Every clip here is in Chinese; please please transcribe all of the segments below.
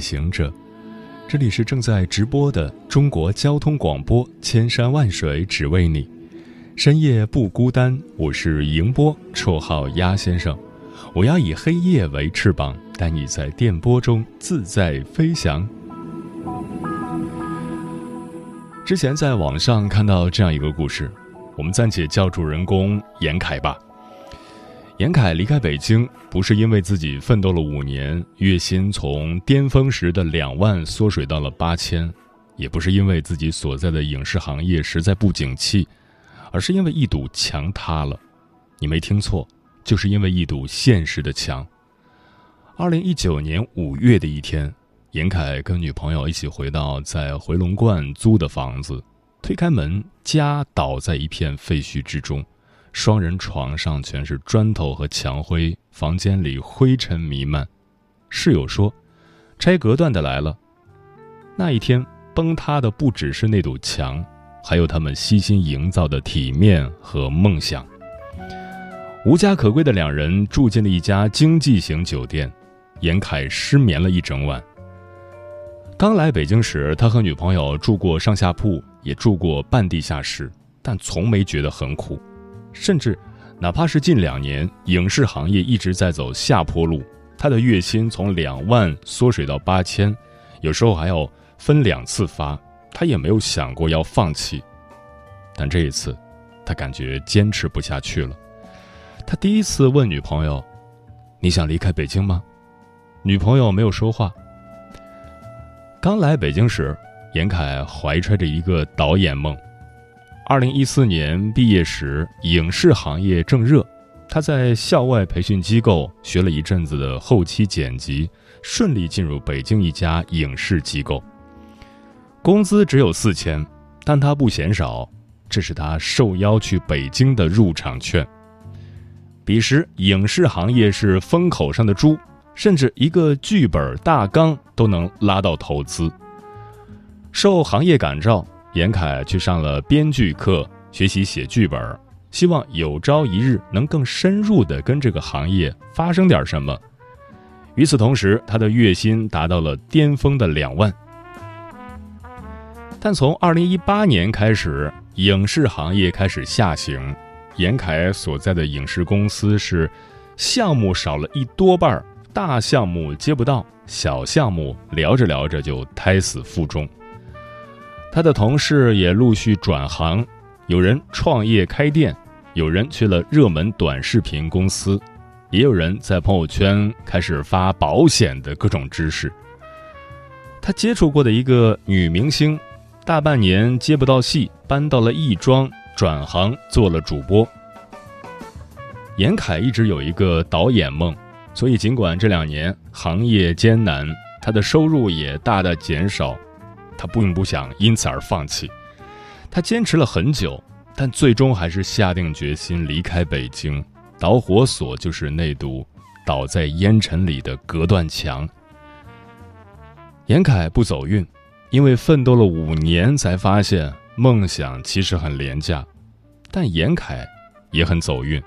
行者，这里是正在直播的中国交通广播，千山万水只为你，深夜不孤单。我是迎波，绰号鸭先生。我要以黑夜为翅膀，带你在电波中自在飞翔。之前在网上看到这样一个故事，我们暂且叫主人公严凯吧。严凯离开北京，不是因为自己奋斗了五年，月薪从巅峰时的两万缩水到了八千，也不是因为自己所在的影视行业实在不景气，而是因为一堵墙塌了。你没听错，就是因为一堵现实的墙。二零一九年五月的一天，严凯跟女朋友一起回到在回龙观租的房子，推开门，家倒在一片废墟之中。双人床上全是砖头和墙灰，房间里灰尘弥漫。室友说：“拆隔断的来了。”那一天崩塌的不只是那堵墙，还有他们悉心营造的体面和梦想。无家可归的两人住进了一家经济型酒店，严凯失眠了一整晚。刚来北京时，他和女朋友住过上下铺，也住过半地下室，但从没觉得很苦。甚至，哪怕是近两年影视行业一直在走下坡路，他的月薪从两万缩水到八千，有时候还要分两次发，他也没有想过要放弃。但这一次，他感觉坚持不下去了。他第一次问女朋友：“你想离开北京吗？”女朋友没有说话。刚来北京时，严凯怀揣着一个导演梦。二零一四年毕业时，影视行业正热，他在校外培训机构学了一阵子的后期剪辑，顺利进入北京一家影视机构。工资只有四千，但他不嫌少，这是他受邀去北京的入场券。彼时，影视行业是风口上的猪，甚至一个剧本大纲都能拉到投资。受行业感召。严凯去上了编剧课，学习写剧本，希望有朝一日能更深入的跟这个行业发生点什么。与此同时，他的月薪达到了巅峰的两万。但从二零一八年开始，影视行业开始下行，严凯所在的影视公司是项目少了一多半，大项目接不到，小项目聊着聊着就胎死腹中。他的同事也陆续转行，有人创业开店，有人去了热门短视频公司，也有人在朋友圈开始发保险的各种知识。他接触过的一个女明星，大半年接不到戏，搬到了亦庄，转行做了主播。严凯一直有一个导演梦，所以尽管这两年行业艰难，他的收入也大大减少。他并不想因此而放弃，他坚持了很久，但最终还是下定决心离开北京。导火索就是那堵倒在烟尘里的隔断墙。严凯不走运，因为奋斗了五年才发现梦想其实很廉价；但严凯也很走运，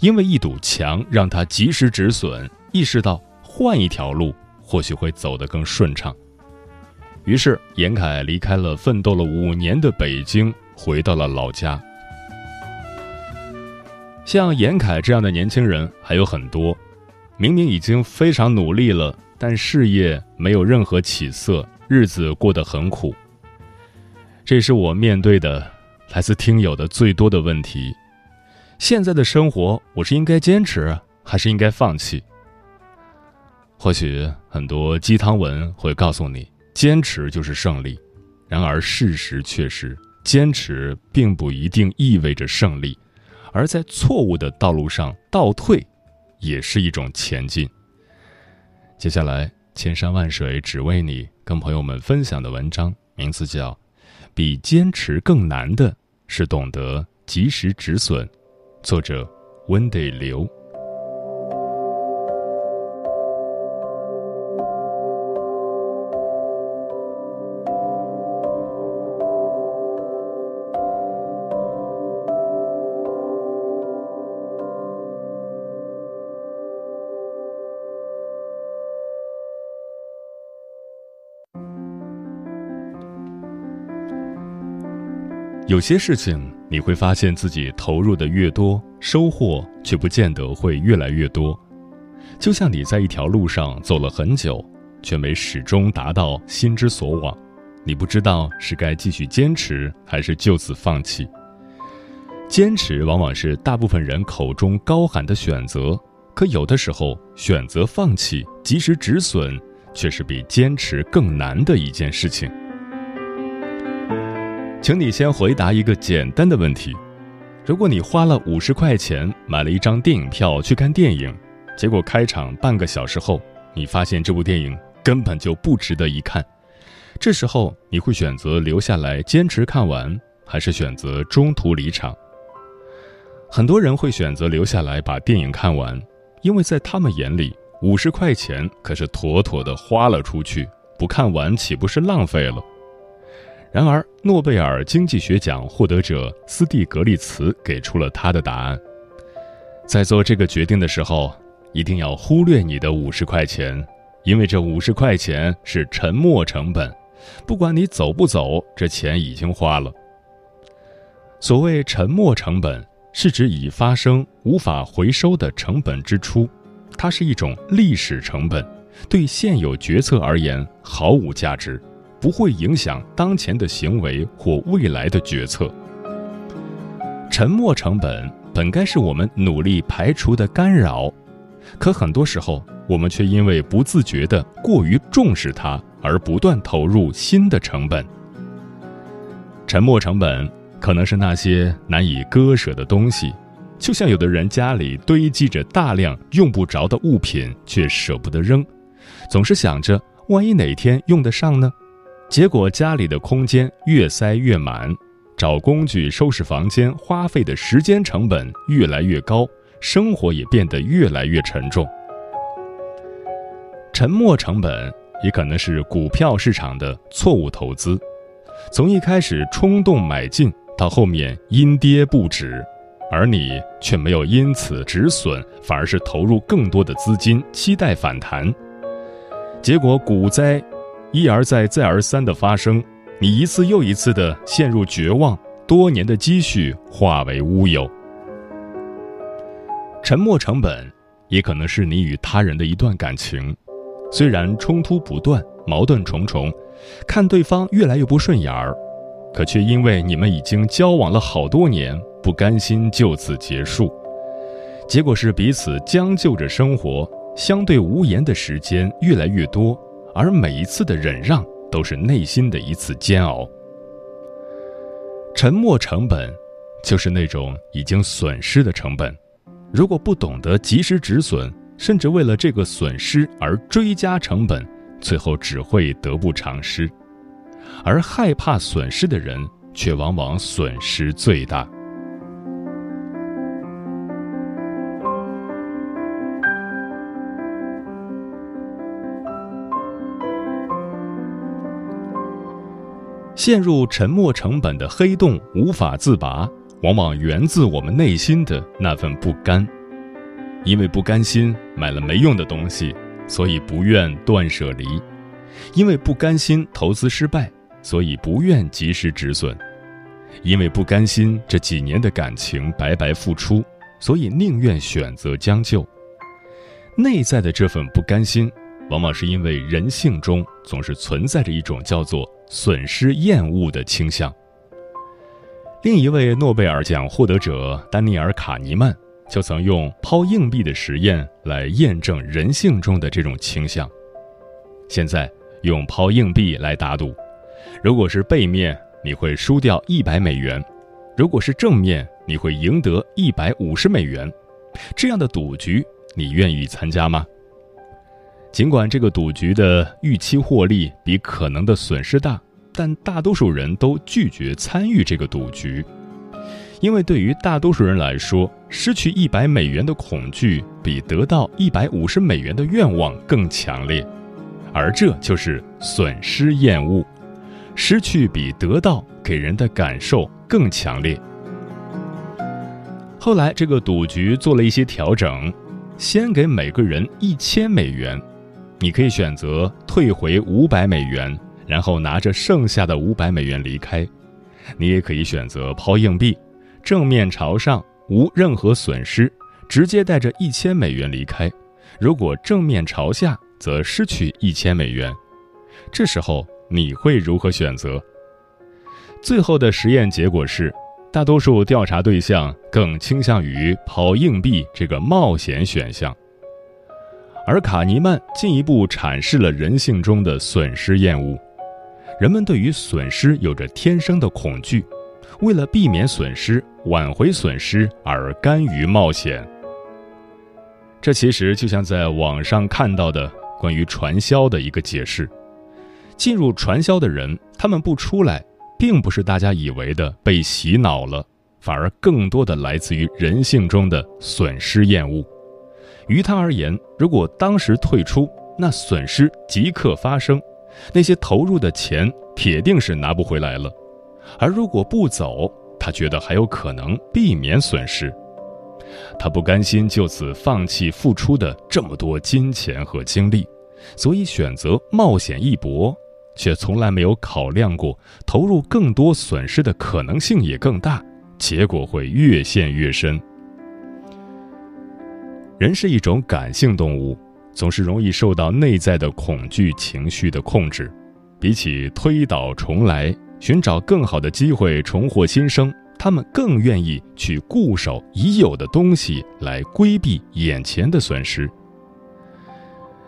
因为一堵墙让他及时止损，意识到换一条路或许会走得更顺畅。于是，严凯离开了奋斗了五年的北京，回到了老家。像严凯这样的年轻人还有很多，明明已经非常努力了，但事业没有任何起色，日子过得很苦。这是我面对的来自听友的最多的问题：现在的生活，我是应该坚持，还是应该放弃？或许很多鸡汤文会告诉你。坚持就是胜利，然而事实却是，坚持并不一定意味着胜利，而在错误的道路上倒退，也是一种前进。接下来，千山万水只为你，跟朋友们分享的文章名字叫《比坚持更难的是懂得及时止损》，作者温得流。有些事情你会发现自己投入的越多，收获却不见得会越来越多。就像你在一条路上走了很久，却没始终达到心之所往，你不知道是该继续坚持还是就此放弃。坚持往往是大部分人口中高喊的选择，可有的时候选择放弃、及时止损，却是比坚持更难的一件事情。请你先回答一个简单的问题：如果你花了五十块钱买了一张电影票去看电影，结果开场半个小时后，你发现这部电影根本就不值得一看，这时候你会选择留下来坚持看完，还是选择中途离场？很多人会选择留下来把电影看完，因为在他们眼里，五十块钱可是妥妥的花了出去，不看完岂不是浪费了？然而，诺贝尔经济学奖获得者斯蒂格利茨给出了他的答案：在做这个决定的时候，一定要忽略你的五十块钱，因为这五十块钱是沉没成本，不管你走不走，这钱已经花了。所谓沉没成本，是指已发生无法回收的成本支出，它是一种历史成本，对现有决策而言毫无价值。不会影响当前的行为或未来的决策。沉没成本本该是我们努力排除的干扰，可很多时候我们却因为不自觉的过于重视它，而不断投入新的成本。沉没成本可能是那些难以割舍的东西，就像有的人家里堆积着大量用不着的物品，却舍不得扔，总是想着万一哪天用得上呢？结果家里的空间越塞越满，找工具收拾房间花费的时间成本越来越高，生活也变得越来越沉重。沉没成本也可能是股票市场的错误投资，从一开始冲动买进，到后面阴跌不止，而你却没有因此止损，反而是投入更多的资金期待反弹，结果股灾。一而再、再而三的发生，你一次又一次的陷入绝望，多年的积蓄化为乌有。沉默成本，也可能是你与他人的一段感情，虽然冲突不断、矛盾重重，看对方越来越不顺眼儿，可却因为你们已经交往了好多年，不甘心就此结束，结果是彼此将就着生活，相对无言的时间越来越多。而每一次的忍让，都是内心的一次煎熬。沉默成本，就是那种已经损失的成本。如果不懂得及时止损，甚至为了这个损失而追加成本，最后只会得不偿失。而害怕损失的人，却往往损失最大。陷入沉没成本的黑洞无法自拔，往往源自我们内心的那份不甘。因为不甘心买了没用的东西，所以不愿断舍离；因为不甘心投资失败，所以不愿及时止损；因为不甘心这几年的感情白白付出，所以宁愿选择将就。内在的这份不甘心，往往是因为人性中总是存在着一种叫做。损失厌恶的倾向。另一位诺贝尔奖获得者丹尼尔·卡尼曼就曾用抛硬币的实验来验证人性中的这种倾向。现在用抛硬币来打赌，如果是背面，你会输掉一百美元；如果是正面，你会赢得一百五十美元。这样的赌局，你愿意参加吗？尽管这个赌局的预期获利比可能的损失大，但大多数人都拒绝参与这个赌局，因为对于大多数人来说，失去一百美元的恐惧比得到一百五十美元的愿望更强烈，而这就是损失厌恶。失去比得到给人的感受更强烈。后来，这个赌局做了一些调整，先给每个人一千美元。你可以选择退回五百美元，然后拿着剩下的五百美元离开；你也可以选择抛硬币，正面朝上，无任何损失，直接带着一千美元离开。如果正面朝下，则失去一千美元。这时候你会如何选择？最后的实验结果是，大多数调查对象更倾向于抛硬币这个冒险选项。而卡尼曼进一步阐释了人性中的损失厌恶。人们对于损失有着天生的恐惧，为了避免损失、挽回损失而甘于冒险。这其实就像在网上看到的关于传销的一个解释：进入传销的人，他们不出来，并不是大家以为的被洗脑了，反而更多的来自于人性中的损失厌恶。于他而言，如果当时退出，那损失即刻发生，那些投入的钱铁定是拿不回来了；而如果不走，他觉得还有可能避免损失。他不甘心就此放弃付出的这么多金钱和精力，所以选择冒险一搏，却从来没有考量过投入更多损失的可能性也更大，结果会越陷越深。人是一种感性动物，总是容易受到内在的恐惧情绪的控制。比起推倒重来，寻找更好的机会重获新生，他们更愿意去固守已有的东西来规避眼前的损失。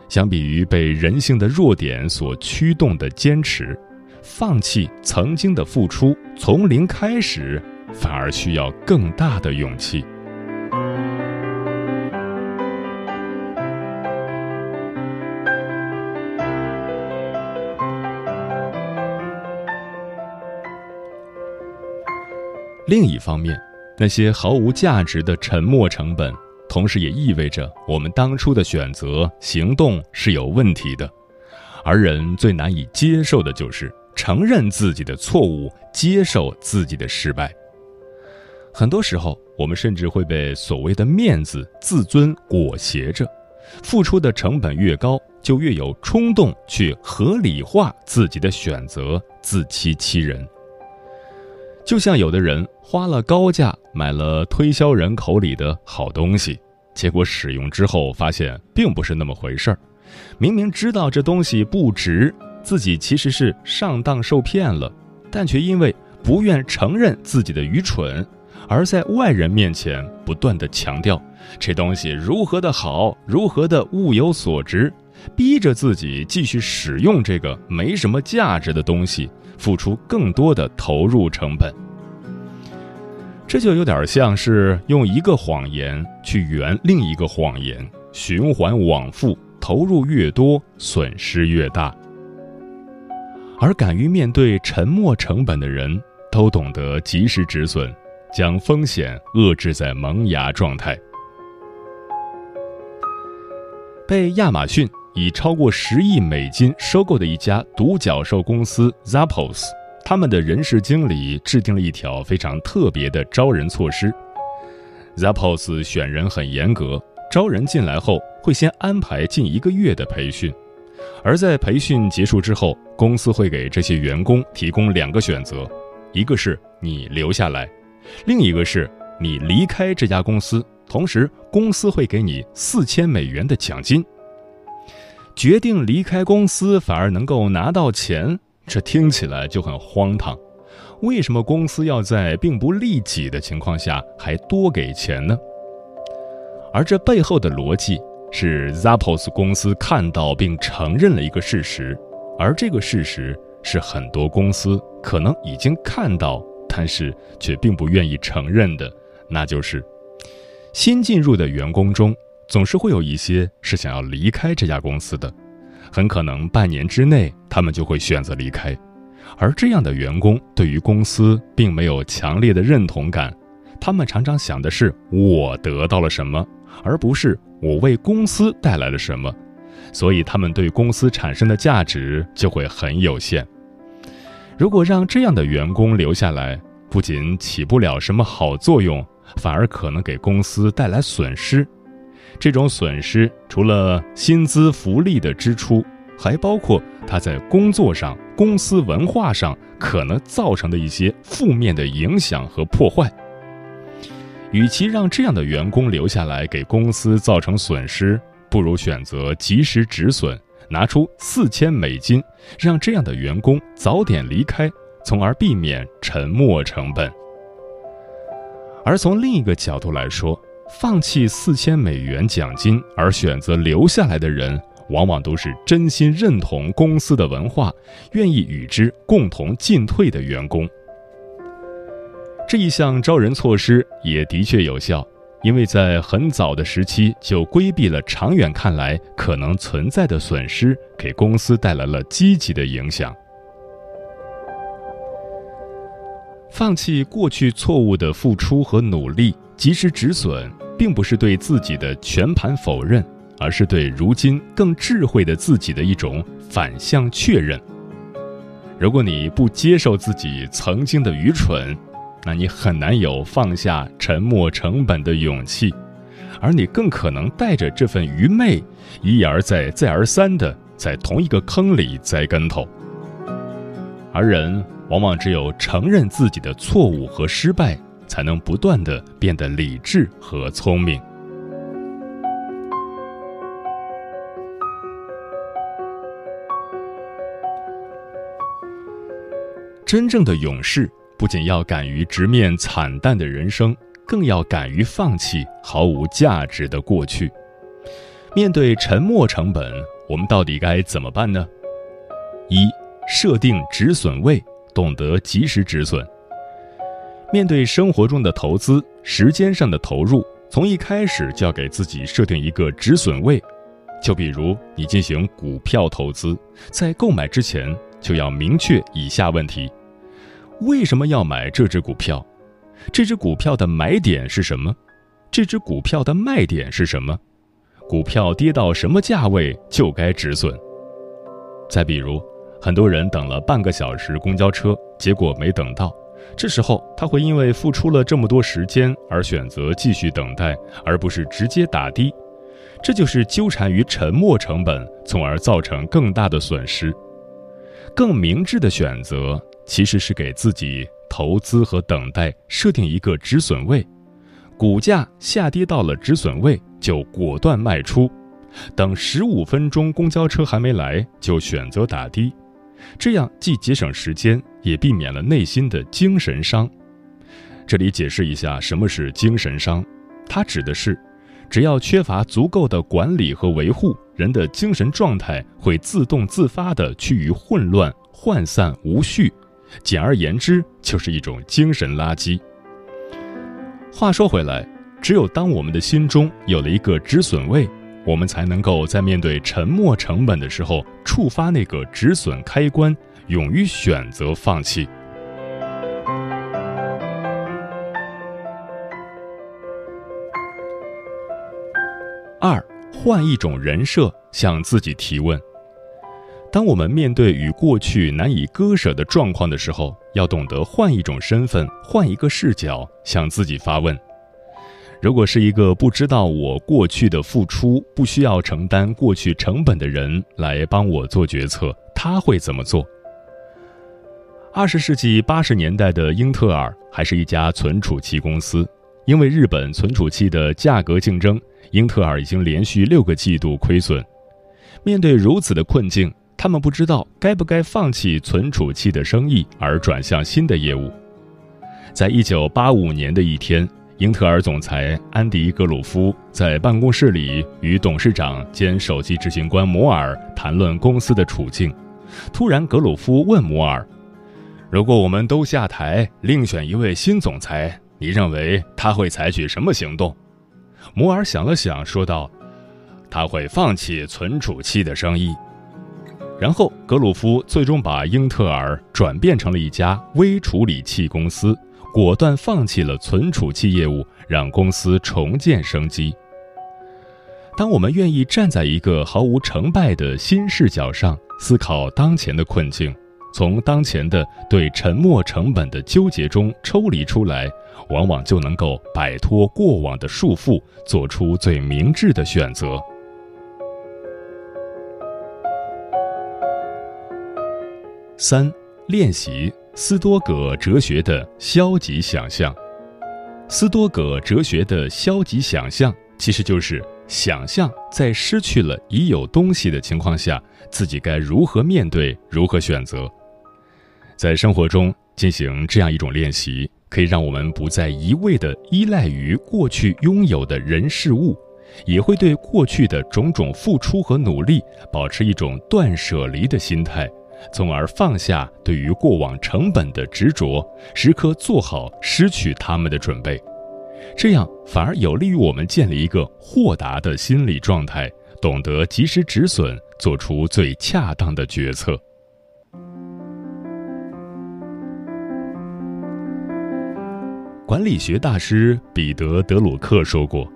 相比于被人性的弱点所驱动的坚持，放弃曾经的付出，从零开始，反而需要更大的勇气。另一方面，那些毫无价值的沉没成本，同时也意味着我们当初的选择行动是有问题的。而人最难以接受的就是承认自己的错误，接受自己的失败。很多时候，我们甚至会被所谓的面子、自尊裹挟着，付出的成本越高，就越有冲动去合理化自己的选择，自欺欺人。就像有的人花了高价买了推销人口里的好东西，结果使用之后发现并不是那么回事儿。明明知道这东西不值，自己其实是上当受骗了，但却因为不愿承认自己的愚蠢，而在外人面前不断的强调这东西如何的好，如何的物有所值，逼着自己继续使用这个没什么价值的东西。付出更多的投入成本，这就有点像是用一个谎言去圆另一个谎言，循环往复，投入越多，损失越大。而敢于面对沉没成本的人，都懂得及时止损，将风险遏制在萌芽状态。被亚马逊。以超过十亿美金收购的一家独角兽公司 Zappos，他们的人事经理制定了一条非常特别的招人措施。Zappos 选人很严格，招人进来后会先安排近一个月的培训，而在培训结束之后，公司会给这些员工提供两个选择：一个是你留下来，另一个是你离开这家公司，同时公司会给你四千美元的奖金。决定离开公司反而能够拿到钱，这听起来就很荒唐。为什么公司要在并不利己的情况下还多给钱呢？而这背后的逻辑是，Zappos 公司看到并承认了一个事实，而这个事实是很多公司可能已经看到，但是却并不愿意承认的，那就是新进入的员工中。总是会有一些是想要离开这家公司的，很可能半年之内他们就会选择离开。而这样的员工对于公司并没有强烈的认同感，他们常常想的是我得到了什么，而不是我为公司带来了什么，所以他们对公司产生的价值就会很有限。如果让这样的员工留下来，不仅起不了什么好作用，反而可能给公司带来损失。这种损失除了薪资福利的支出，还包括他在工作上、公司文化上可能造成的一些负面的影响和破坏。与其让这样的员工留下来给公司造成损失，不如选择及时止损，拿出四千美金，让这样的员工早点离开，从而避免沉没成本。而从另一个角度来说，放弃四千美元奖金而选择留下来的人，往往都是真心认同公司的文化，愿意与之共同进退的员工。这一项招人措施也的确有效，因为在很早的时期就规避了长远看来可能存在的损失，给公司带来了积极的影响。放弃过去错误的付出和努力，及时止损，并不是对自己的全盘否认，而是对如今更智慧的自己的一种反向确认。如果你不接受自己曾经的愚蠢，那你很难有放下沉没成本的勇气，而你更可能带着这份愚昧，一而再、再而三的在同一个坑里栽跟头。而人。往往只有承认自己的错误和失败，才能不断的变得理智和聪明。真正的勇士不仅要敢于直面惨淡的人生，更要敢于放弃毫无价值的过去。面对沉没成本，我们到底该怎么办呢？一、设定止损位。懂得及时止损。面对生活中的投资，时间上的投入，从一开始就要给自己设定一个止损位。就比如你进行股票投资，在购买之前就要明确以下问题：为什么要买这只股票？这只股票的买点是什么？这只股票的卖点是什么？股票跌到什么价位就该止损？再比如。很多人等了半个小时公交车，结果没等到。这时候他会因为付出了这么多时间而选择继续等待，而不是直接打的。这就是纠缠于沉没成本，从而造成更大的损失。更明智的选择其实是给自己投资和等待设定一个止损位，股价下跌到了止损位就果断卖出，等十五分钟公交车还没来就选择打的。这样既节省时间，也避免了内心的精神伤。这里解释一下什么是精神伤，它指的是，只要缺乏足够的管理和维护，人的精神状态会自动自发地趋于混乱、涣散、无序。简而言之，就是一种精神垃圾。话说回来，只有当我们的心中有了一个止损位。我们才能够在面对沉没成本的时候，触发那个止损开关，勇于选择放弃。二，换一种人设，向自己提问。当我们面对与过去难以割舍的状况的时候，要懂得换一种身份，换一个视角，向自己发问。如果是一个不知道我过去的付出、不需要承担过去成本的人来帮我做决策，他会怎么做？二十世纪八十年代的英特尔还是一家存储器公司，因为日本存储器的价格竞争，英特尔已经连续六个季度亏损。面对如此的困境，他们不知道该不该放弃存储器的生意而转向新的业务。在一九八五年的一天。英特尔总裁安迪·格鲁夫在办公室里与董事长兼首席执行官摩尔谈论公司的处境。突然，格鲁夫问摩尔：“如果我们都下台，另选一位新总裁，你认为他会采取什么行动？”摩尔想了想，说道：“他会放弃存储器的生意。然后，格鲁夫最终把英特尔转变成了一家微处理器公司，果断放弃了存储器业务，让公司重建生机。当我们愿意站在一个毫无成败的新视角上思考当前的困境，从当前的对沉没成本的纠结中抽离出来，往往就能够摆脱过往的束缚，做出最明智的选择。三、练习斯多葛哲学的消极想象。斯多葛哲学的消极想象，其实就是想象在失去了已有东西的情况下，自己该如何面对、如何选择。在生活中进行这样一种练习，可以让我们不再一味地依赖于过去拥有的人事物，也会对过去的种种付出和努力保持一种断舍离的心态。从而放下对于过往成本的执着，时刻做好失去他们的准备，这样反而有利于我们建立一个豁达的心理状态，懂得及时止损，做出最恰当的决策。管理学大师彼得·德鲁克说过：“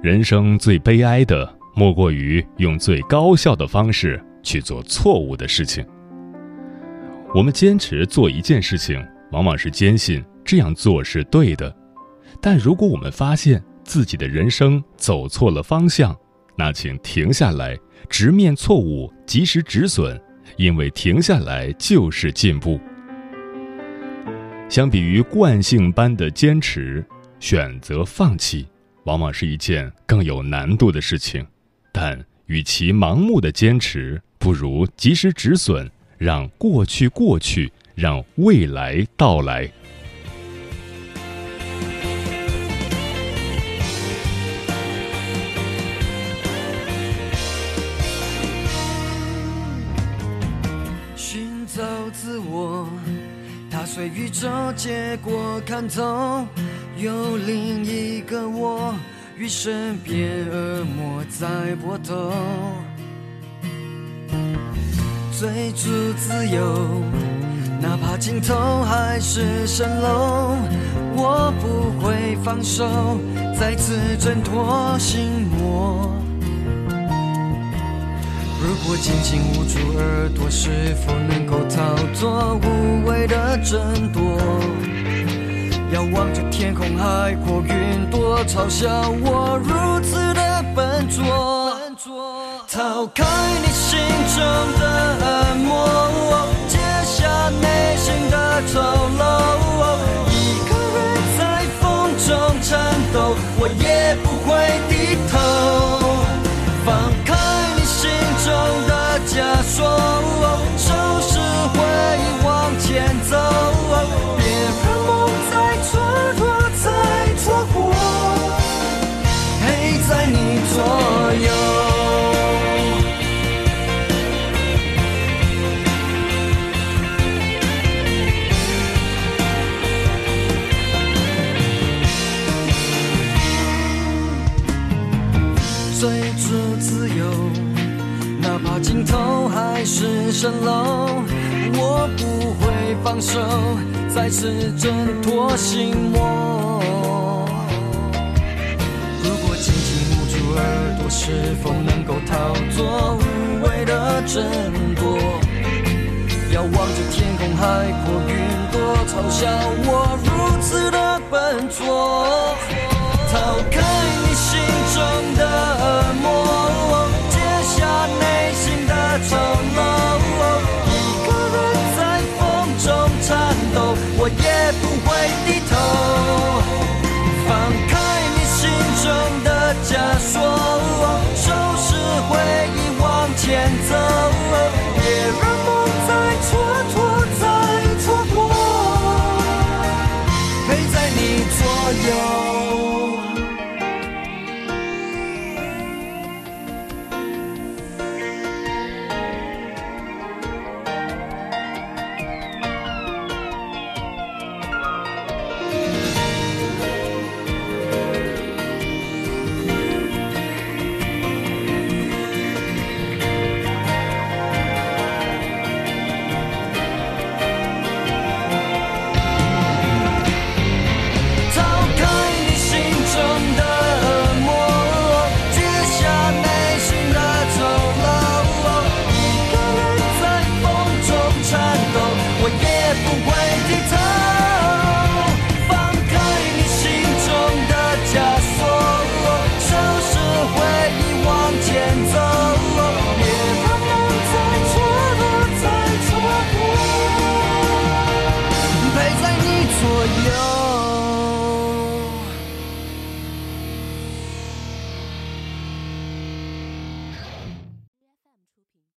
人生最悲哀的，莫过于用最高效的方式去做错误的事情。”我们坚持做一件事情，往往是坚信这样做是对的。但如果我们发现自己的人生走错了方向，那请停下来，直面错误，及时止损，因为停下来就是进步。相比于惯性般的坚持，选择放弃，往往是一件更有难度的事情。但与其盲目的坚持，不如及时止损。让过去过去，让未来到来。寻找自我，踏碎宇宙，结果看透，有另一个我，与身边恶魔在搏斗。追逐自由，哪怕尽头还是蜃楼，我不会放手，再次挣脱心魔。如果紧紧捂住耳朵，是否能够逃脱无谓的争夺？遥望着天空海阔，云朵嘲笑我如此的笨拙。逃开你心中的恶魔，卸下内心的丑陋，一个人在风中颤抖，我也不会低头。放开你心中的枷锁，收拾回忆，往前走，蜃楼，我不会放手，再次挣脱心魔。如果紧紧捂住耳朵，是否能够逃脱无谓的争夺？要望着天空海阔，云朵嘲笑我如此的笨拙。sun.